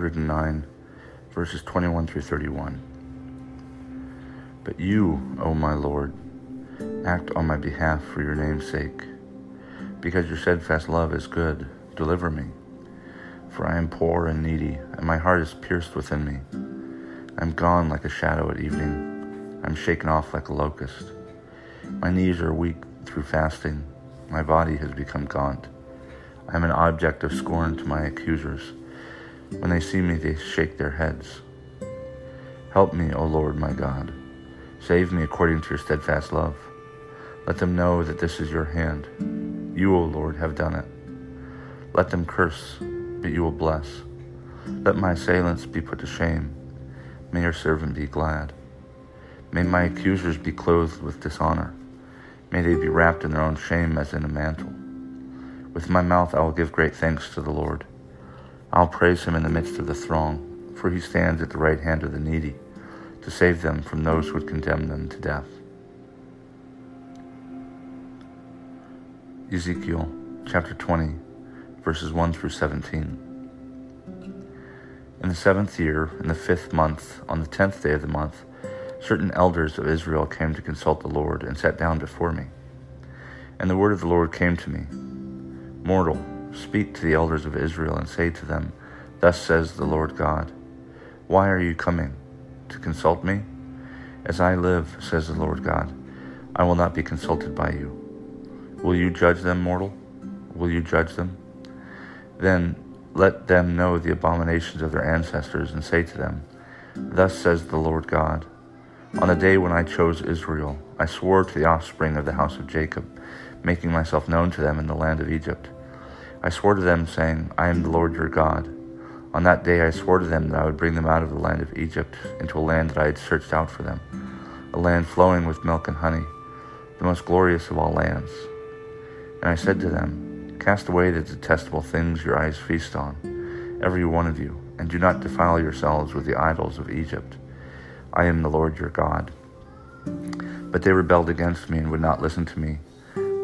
109, verses 21 through 31. But you, O my Lord, act on my behalf for your name's sake. Because your steadfast love is good, deliver me. For I am poor and needy, and my heart is pierced within me. I am gone like a shadow at evening. I am shaken off like a locust. My knees are weak through fasting. My body has become gaunt. I am an object of scorn to my accusers. When they see me, they shake their heads. Help me, O Lord my God. Save me according to your steadfast love. Let them know that this is your hand. You, O Lord, have done it. Let them curse, but you will bless. Let my assailants be put to shame. May your servant be glad. May my accusers be clothed with dishonor. May they be wrapped in their own shame as in a mantle. With my mouth I will give great thanks to the Lord. I'll praise him in the midst of the throng, for he stands at the right hand of the needy, to save them from those who would condemn them to death. Ezekiel chapter 20, verses 1 through 17. In the seventh year, in the fifth month, on the tenth day of the month, certain elders of Israel came to consult the Lord and sat down before me. And the word of the Lord came to me Mortal, speak to the elders of Israel and say to them, Thus says the Lord God, Why are you coming? To consult me? As I live, says the Lord God, I will not be consulted by you. Will you judge them, mortal? Will you judge them? Then let them know the abominations of their ancestors and say to them, Thus says the Lord God, On the day when I chose Israel, I swore to the offspring of the house of Jacob, making myself known to them in the land of Egypt. I swore to them, saying, I am the Lord your God. On that day I swore to them that I would bring them out of the land of Egypt into a land that I had searched out for them, a land flowing with milk and honey, the most glorious of all lands. And I said to them, Cast away the detestable things your eyes feast on, every one of you, and do not defile yourselves with the idols of Egypt. I am the Lord your God. But they rebelled against me and would not listen to me.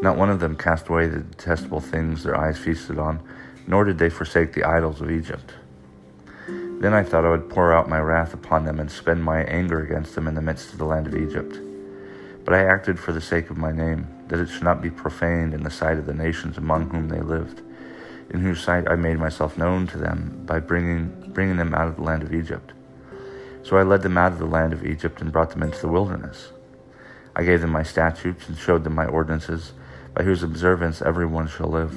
Not one of them cast away the detestable things their eyes feasted on, nor did they forsake the idols of Egypt. Then I thought I would pour out my wrath upon them and spend my anger against them in the midst of the land of Egypt. But I acted for the sake of my name, that it should not be profaned in the sight of the nations among whom they lived, in whose sight I made myself known to them by bringing, bringing them out of the land of Egypt. So I led them out of the land of Egypt and brought them into the wilderness. I gave them my statutes and showed them my ordinances, by whose observance everyone shall live.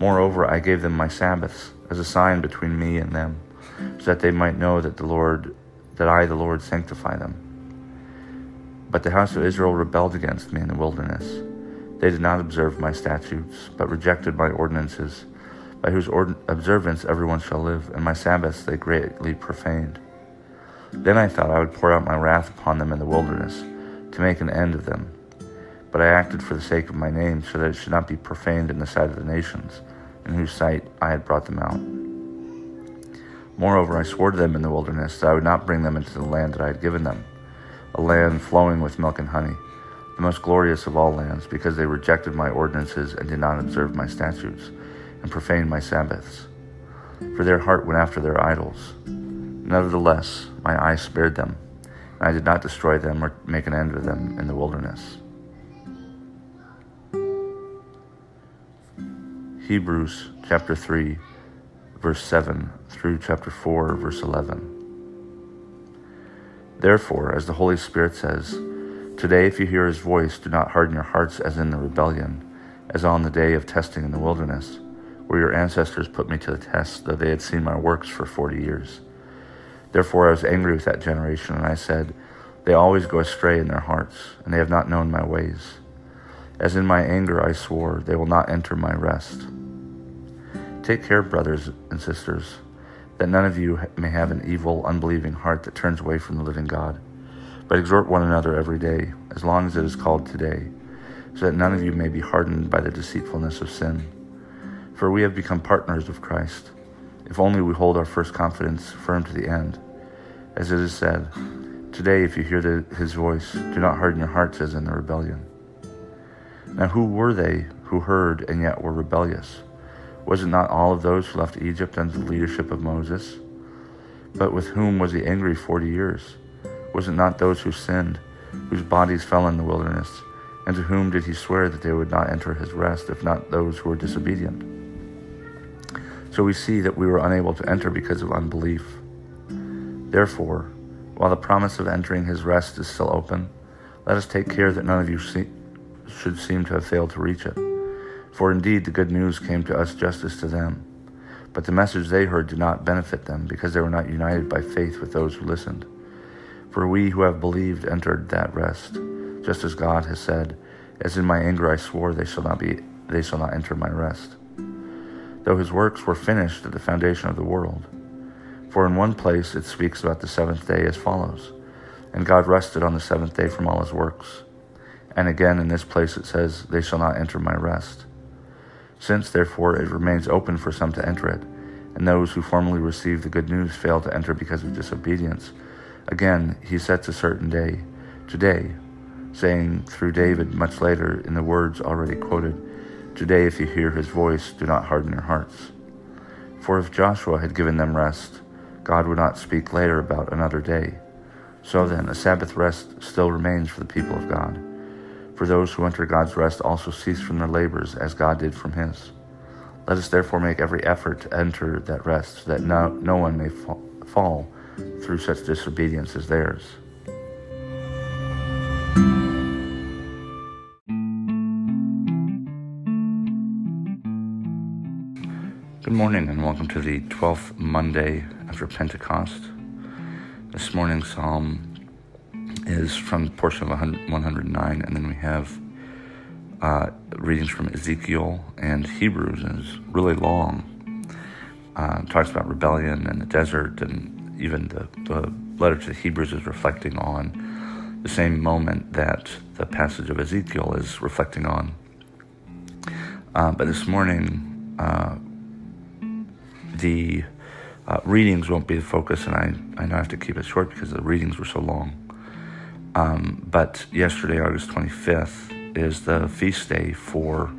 Moreover, I gave them my Sabbaths as a sign between me and them so that they might know that the Lord, that I, the Lord, sanctify them. But the house of Israel rebelled against me in the wilderness. They did not observe my statutes, but rejected my ordinances, by whose observance everyone shall live, and my Sabbaths they greatly profaned. Then I thought I would pour out my wrath upon them in the wilderness, to make an end of them. But I acted for the sake of my name, so that it should not be profaned in the sight of the nations, in whose sight I had brought them out. Moreover, I swore to them in the wilderness that I would not bring them into the land that I had given them, a land flowing with milk and honey, the most glorious of all lands, because they rejected my ordinances and did not observe my statutes, and profaned my Sabbaths. For their heart went after their idols. Nevertheless, my eye spared them, and I did not destroy them or make an end of them in the wilderness. Hebrews chapter 3 verse 7 through chapter 4, verse 11. Therefore, as the Holy Spirit says, Today, if you hear his voice, do not harden your hearts as in the rebellion, as on the day of testing in the wilderness, where your ancestors put me to the test, though they had seen my works for forty years. Therefore, I was angry with that generation, and I said, They always go astray in their hearts, and they have not known my ways. As in my anger I swore, they will not enter my rest. Take care, brothers and sisters, that none of you may have an evil, unbelieving heart that turns away from the living God. But exhort one another every day, as long as it is called today, so that none of you may be hardened by the deceitfulness of sin. For we have become partners of Christ, if only we hold our first confidence firm to the end. As it is said, Today, if you hear the, his voice, do not harden your hearts as in the rebellion. Now, who were they who heard and yet were rebellious? Was it not all of those who left Egypt under the leadership of Moses? But with whom was he angry forty years? Was it not those who sinned, whose bodies fell in the wilderness? And to whom did he swear that they would not enter his rest, if not those who were disobedient? So we see that we were unable to enter because of unbelief. Therefore, while the promise of entering his rest is still open, let us take care that none of you see, should seem to have failed to reach it. For indeed the good news came to us just as to them. But the message they heard did not benefit them, because they were not united by faith with those who listened. For we who have believed entered that rest, just as God has said, As in my anger I swore, they shall not be they shall not enter my rest. Though his works were finished at the foundation of the world. For in one place it speaks about the seventh day as follows And God rested on the seventh day from all his works. And again in this place it says, They shall not enter my rest. Since, therefore, it remains open for some to enter it, and those who formerly received the good news fail to enter because of disobedience, again he sets a certain day, today, saying through David much later in the words already quoted, Today, if you hear his voice, do not harden your hearts. For if Joshua had given them rest, God would not speak later about another day. So then, a Sabbath rest still remains for the people of God. For those who enter God's rest also cease from their labors, as God did from his. Let us therefore make every effort to enter that rest, so that no, no one may fall through such disobedience as theirs. Good morning, and welcome to the 12th Monday after Pentecost. This morning's psalm is from the portion of 109, and then we have uh, readings from Ezekiel and Hebrews, and it's really long. Uh, talks about rebellion and the desert, and even the, the letter to the Hebrews is reflecting on the same moment that the passage of Ezekiel is reflecting on. Uh, but this morning, uh, the uh, readings won't be the focus, and I, I know I have to keep it short because the readings were so long. Um, but yesterday, August 25th, is the feast day for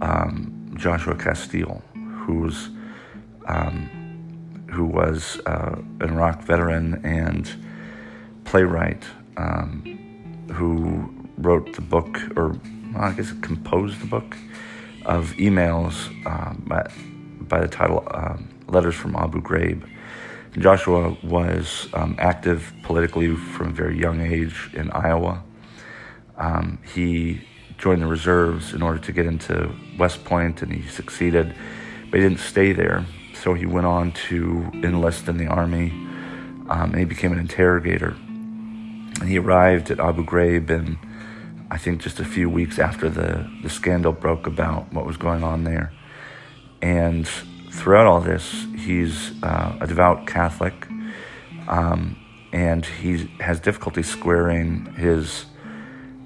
um, Joshua Casteel, who's um, who was uh, an Iraq veteran and playwright um, who wrote the book, or well, I guess composed the book of emails um, by, by, the title um, Letters from Abu Ghraib. Joshua was um, active politically from a very young age in Iowa. Um, he joined the reserves in order to get into West Point, and he succeeded, but he didn't stay there. So he went on to enlist in the army, um, and he became an interrogator. And he arrived at Abu Ghraib, and I think just a few weeks after the, the scandal broke about what was going on there. And throughout all this, he's uh, a devout Catholic, um, and he has difficulty squaring his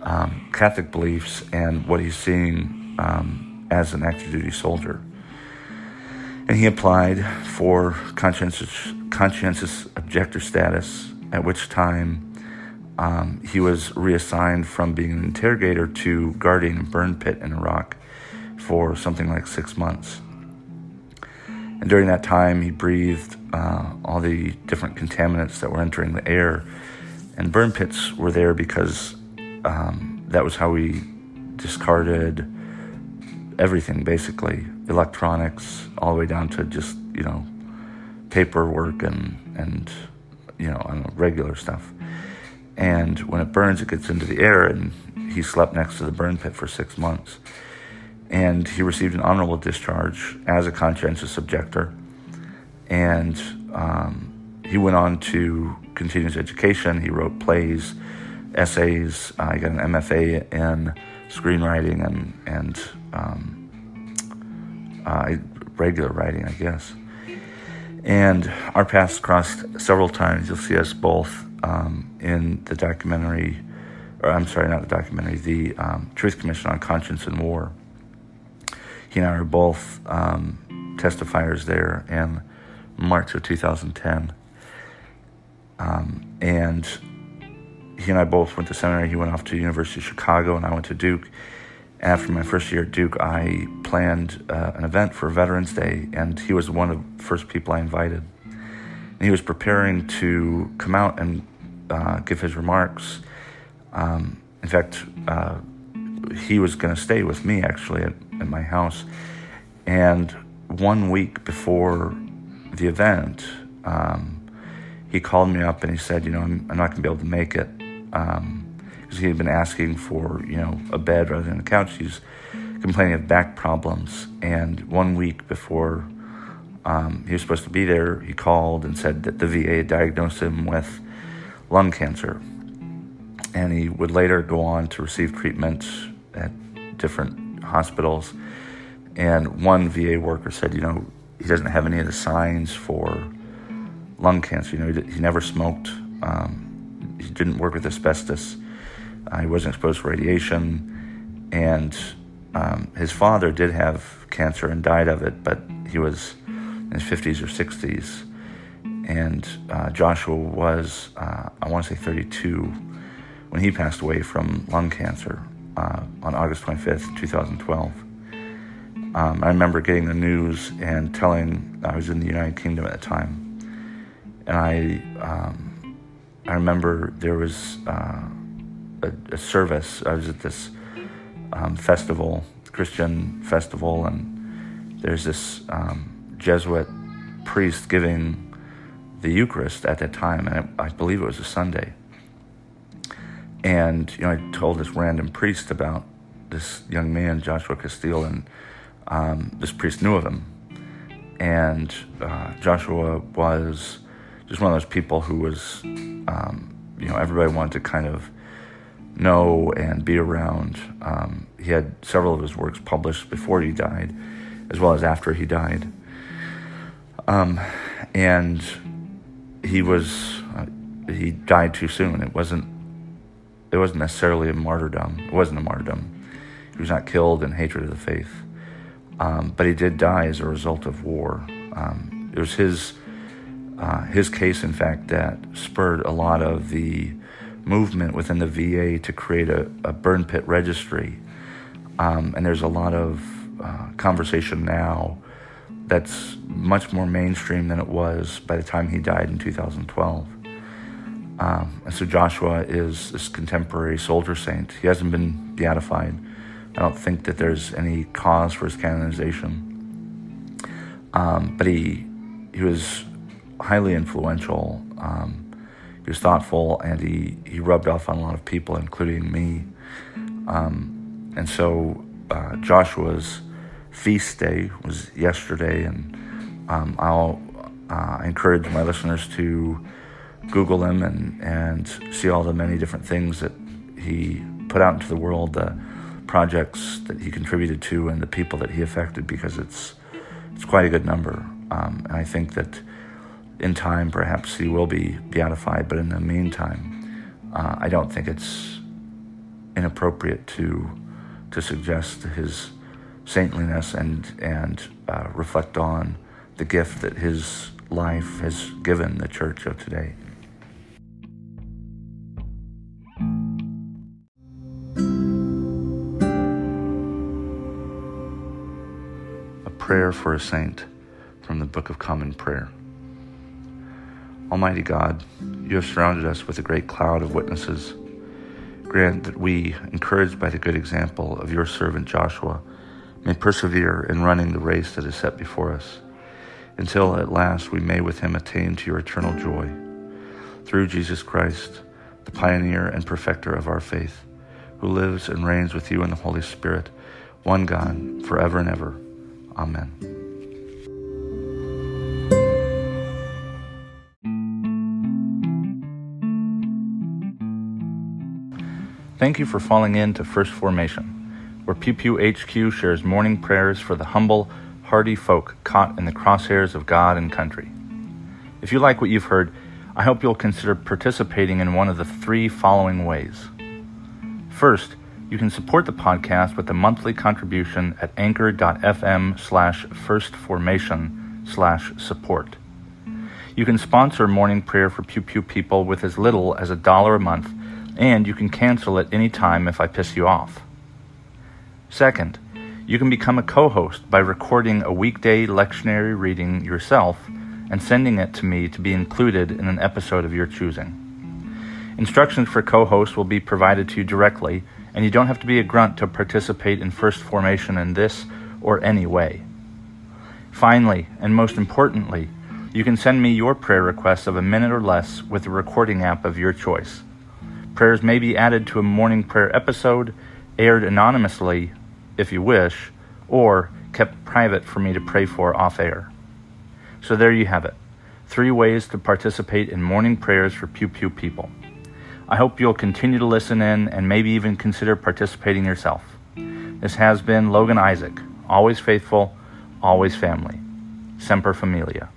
um, Catholic beliefs and what he's seeing um, as an active duty soldier. And he applied for conscientious, conscientious objector status, at which time um, he was reassigned from being an interrogator to guarding a burn pit in Iraq for something like six months. And during that time, he breathed uh, all the different contaminants that were entering the air. And burn pits were there because um, that was how we discarded everything, basically electronics, all the way down to just you know paperwork and and you know, know regular stuff. And when it burns, it gets into the air. And he slept next to the burn pit for six months and he received an honorable discharge as a conscientious objector. And um, he went on to continue his education. He wrote plays, essays. Uh, he got an MFA in screenwriting and and um, uh, regular writing, I guess. And our paths crossed several times. You'll see us both um, in the documentary, or I'm sorry, not the documentary, the um, Truth Commission on Conscience and War. He and I are both um, testifiers there in March of 2010. Um, and he and I both went to seminary. He went off to University of Chicago, and I went to Duke. After my first year at Duke, I planned uh, an event for Veterans Day, and he was one of the first people I invited. And he was preparing to come out and uh, give his remarks. Um, in fact, uh, he was going to stay with me actually at, at my house. And one week before the event, um, he called me up and he said, you know, I'm, I'm not going to be able to make it because um, he had been asking for, you know, a bed rather than a couch. He's complaining of back problems. And one week before um, he was supposed to be there, he called and said that the VA had diagnosed him with lung cancer. And he would later go on to receive treatment at different hospitals. And one VA worker said, you know, he doesn't have any of the signs for lung cancer. You know, he, he never smoked. Um, he didn't work with asbestos. Uh, he wasn't exposed to radiation. And um, his father did have cancer and died of it, but he was in his 50s or 60s. And uh, Joshua was, uh, I want to say 32, when he passed away from lung cancer uh, on August 25th, 2012. Um, I remember getting the news and telling, I was in the United Kingdom at the time, and I um, I remember there was uh, a, a, service. I was at this um, festival, Christian festival, and there's this um, Jesuit priest giving the Eucharist at that time, and it, I believe it was a Sunday. And you know, I told this random priest about this young man, Joshua Casteel, and um, this priest knew of him. And uh, Joshua was just one of those people who was, um, you know, everybody wanted to kind of know and be around. Um, he had several of his works published before he died, as well as after he died. Um, and he was, uh, he died too soon. It wasn't, it wasn't necessarily a martyrdom. It wasn't a martyrdom. He was not killed in hatred of the faith. Um, but he did die as a result of war. Um, it was his uh, his case, in fact, that spurred a lot of the movement within the VA to create a, a burn pit registry. Um, and there's a lot of uh, conversation now that's much more mainstream than it was by the time he died in 2012. Um, and so Joshua is this contemporary soldier saint. He hasn't been beatified. I don't think that there's any cause for his canonization. Um, but he he was highly influential. Um, he was thoughtful, and he, he rubbed off on a lot of people, including me. Um, and so uh, Joshua's feast day was yesterday, and um, I'll uh, encourage my listeners to Google him and, and see all the many different things that he put out into the world, the projects that he contributed to, and the people that he affected, because it's it's quite a good number. Um, and I think that in time, perhaps he will be beatified, but in the meantime, uh, I don't think it's inappropriate to to suggest his saintliness and and uh, reflect on the gift that his life has given the church of today. Prayer for a saint from the Book of Common Prayer. Almighty God, you have surrounded us with a great cloud of witnesses. Grant that we, encouraged by the good example of your servant Joshua, may persevere in running the race that is set before us, until at last we may with him attain to your eternal joy. Through Jesus Christ, the pioneer and perfecter of our faith, who lives and reigns with you in the Holy Spirit, one God, forever and ever. Amen. Thank you for falling in to First Formation, where Pew Pew HQ shares morning prayers for the humble, hardy folk caught in the crosshairs of God and country. If you like what you've heard, I hope you'll consider participating in one of the three following ways. First, you can support the podcast with a monthly contribution at anchor.fm slash firstformation slash support. You can sponsor morning prayer for Pew Pew people with as little as a dollar a month and you can cancel at any time if I piss you off. Second, you can become a co host by recording a weekday lectionary reading yourself and sending it to me to be included in an episode of your choosing. Instructions for co host will be provided to you directly, and you don't have to be a grunt to participate in First Formation in this or any way. Finally, and most importantly, you can send me your prayer requests of a minute or less with the recording app of your choice. Prayers may be added to a morning prayer episode, aired anonymously if you wish, or kept private for me to pray for off air. So there you have it three ways to participate in morning prayers for Pew Pew people. I hope you'll continue to listen in and maybe even consider participating yourself. This has been Logan Isaac, always faithful, always family. Semper Familia.